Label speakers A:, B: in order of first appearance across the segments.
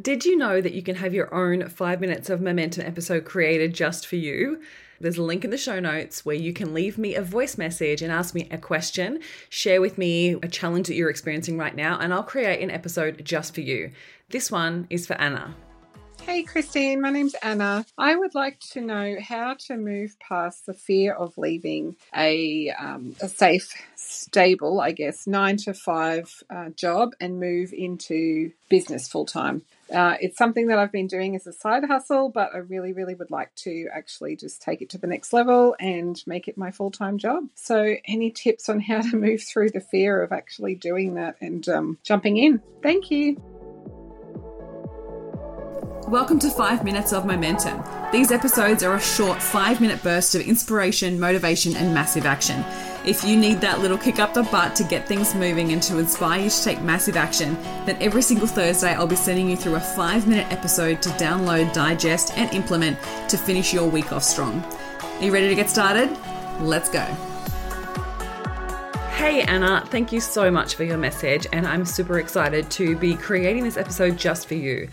A: Did you know that you can have your own five minutes of momentum episode created just for you? There's a link in the show notes where you can leave me a voice message and ask me a question, share with me a challenge that you're experiencing right now, and I'll create an episode just for you. This one is for Anna.
B: Hey Christine, my name's Anna. I would like to know how to move past the fear of leaving a, um, a safe, stable, I guess, nine to five uh, job and move into business full time. Uh, it's something that I've been doing as a side hustle, but I really, really would like to actually just take it to the next level and make it my full time job. So, any tips on how to move through the fear of actually doing that and um, jumping in? Thank you.
A: Welcome to 5 Minutes of Momentum. These episodes are a short 5 minute burst of inspiration, motivation, and massive action. If you need that little kick up the butt to get things moving and to inspire you to take massive action, then every single Thursday I'll be sending you through a 5 minute episode to download, digest, and implement to finish your week off strong. Are you ready to get started? Let's go. Hey Anna, thank you so much for your message, and I'm super excited to be creating this episode just for you.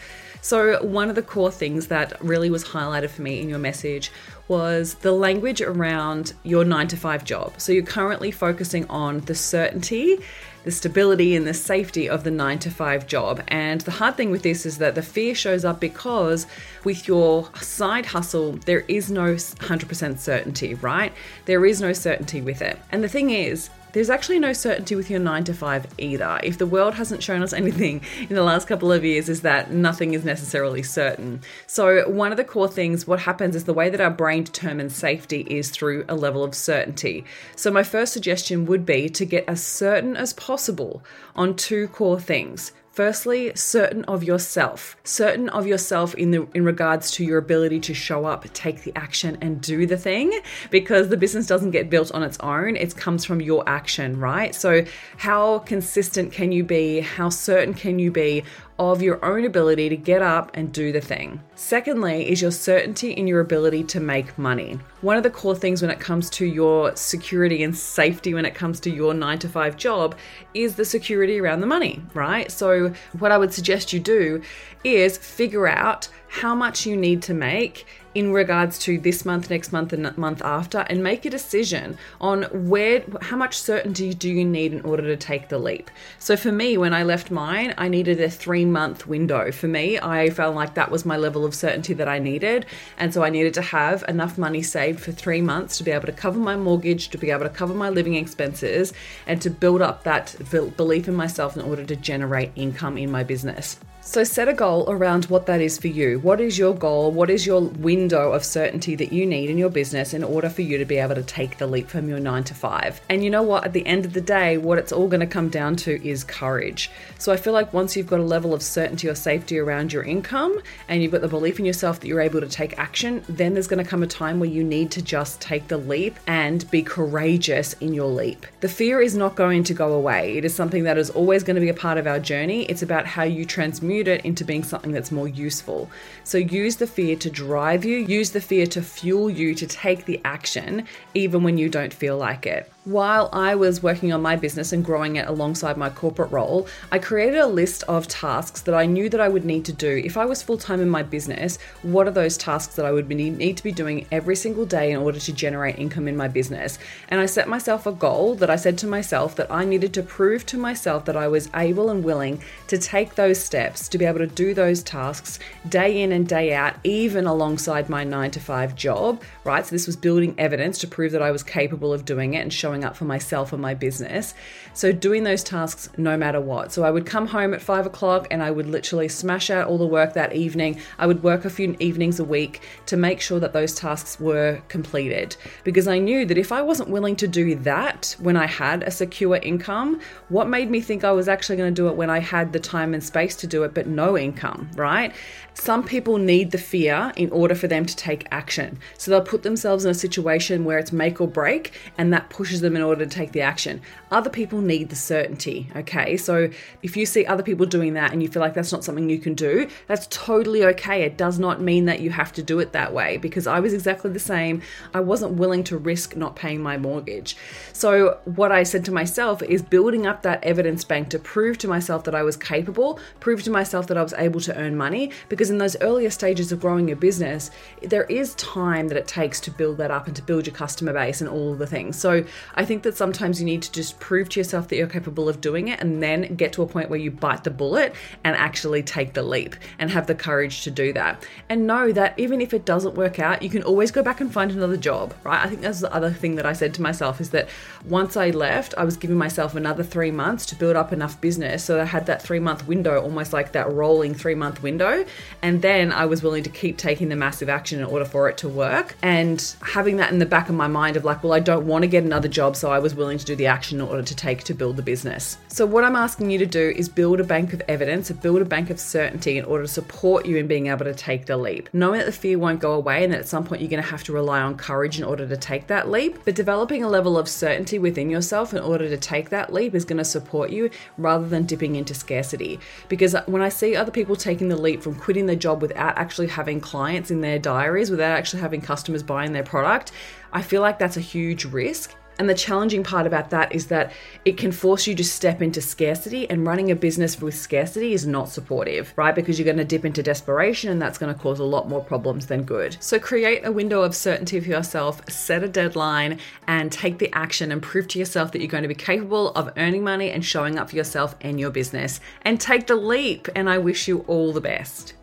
A: So, one of the core things that really was highlighted for me in your message was the language around your nine to five job. So, you're currently focusing on the certainty, the stability, and the safety of the nine to five job. And the hard thing with this is that the fear shows up because with your side hustle, there is no 100% certainty, right? There is no certainty with it. And the thing is, there's actually no certainty with your nine to five either. If the world hasn't shown us anything in the last couple of years, is that nothing is necessarily certain. So, one of the core things, what happens is the way that our brain determines safety is through a level of certainty. So, my first suggestion would be to get as certain as possible on two core things. Firstly, certain of yourself. Certain of yourself in the in regards to your ability to show up, take the action and do the thing because the business doesn't get built on its own. It comes from your action, right? So how consistent can you be? How certain can you be of your own ability to get up and do the thing. Secondly, is your certainty in your ability to make money. One of the core things when it comes to your security and safety, when it comes to your nine to five job, is the security around the money, right? So, what I would suggest you do is figure out how much you need to make in regards to this month, next month, and month after, and make a decision on where, how much certainty do you need in order to take the leap. So for me, when I left mine, I needed a three month window. For me, I felt like that was my level of certainty that I needed, and so I needed to have enough money saved for three months to be able to cover my mortgage, to be able to cover my living expenses, and to build up that belief in myself in order to generate income in my business. So set a goal around what that is for you. What is your goal? What is your window of certainty that you need in your business in order for you to be able to take the leap from your nine to five? And you know what? At the end of the day, what it's all going to come down to is courage. So I feel like once you've got a level of certainty or safety around your income and you've got the belief in yourself that you're able to take action, then there's going to come a time where you need to just take the leap and be courageous in your leap. The fear is not going to go away. It is something that is always going to be a part of our journey. It's about how you transmute transmute it into being something that's more useful. So use the fear to drive you, use the fear to fuel you to take the action, even when you don't feel like it while I was working on my business and growing it alongside my corporate role, I created a list of tasks that I knew that I would need to do. If I was full time in my business, what are those tasks that I would need to be doing every single day in order to generate income in my business? And I set myself a goal that I said to myself that I needed to prove to myself that I was able and willing to take those steps to be able to do those tasks day in and day out, even alongside my nine to five job, right? So this was building evidence to prove that I was capable of doing it and showing showing up for myself and my business. So, doing those tasks no matter what. So, I would come home at five o'clock and I would literally smash out all the work that evening. I would work a few evenings a week to make sure that those tasks were completed because I knew that if I wasn't willing to do that when I had a secure income, what made me think I was actually going to do it when I had the time and space to do it but no income, right? Some people need the fear in order for them to take action. So they'll put themselves in a situation where it's make or break and that pushes them them in order to take the action. Other people need the certainty, okay? So if you see other people doing that and you feel like that's not something you can do, that's totally okay. It does not mean that you have to do it that way because I was exactly the same. I wasn't willing to risk not paying my mortgage. So what I said to myself is building up that evidence bank to prove to myself that I was capable, prove to myself that I was able to earn money because in those earlier stages of growing your business, there is time that it takes to build that up and to build your customer base and all the things. So I think that sometimes you need to just prove to yourself that you're capable of doing it and then get to a point where you bite the bullet and actually take the leap and have the courage to do that. And know that even if it doesn't work out, you can always go back and find another job, right? I think that's the other thing that I said to myself is that once I left, I was giving myself another three months to build up enough business. So I had that three month window, almost like that rolling three month window. And then I was willing to keep taking the massive action in order for it to work. And having that in the back of my mind of like, well, I don't want to get another job. So I was willing to do the action in order to take to build the business. So what I'm asking you to do is build a bank of evidence, build a bank of certainty in order to support you in being able to take the leap. Knowing that the fear won't go away and that at some point you're going to have to rely on courage in order to take that leap, but developing a level of certainty within yourself in order to take that leap is going to support you rather than dipping into scarcity. Because when I see other people taking the leap from quitting their job without actually having clients in their diaries, without actually having customers buying their product, I feel like that's a huge risk. And the challenging part about that is that it can force you to step into scarcity, and running a business with scarcity is not supportive, right? Because you're going to dip into desperation, and that's going to cause a lot more problems than good. So, create a window of certainty for yourself, set a deadline, and take the action and prove to yourself that you're going to be capable of earning money and showing up for yourself and your business. And take the leap. And I wish you all the best.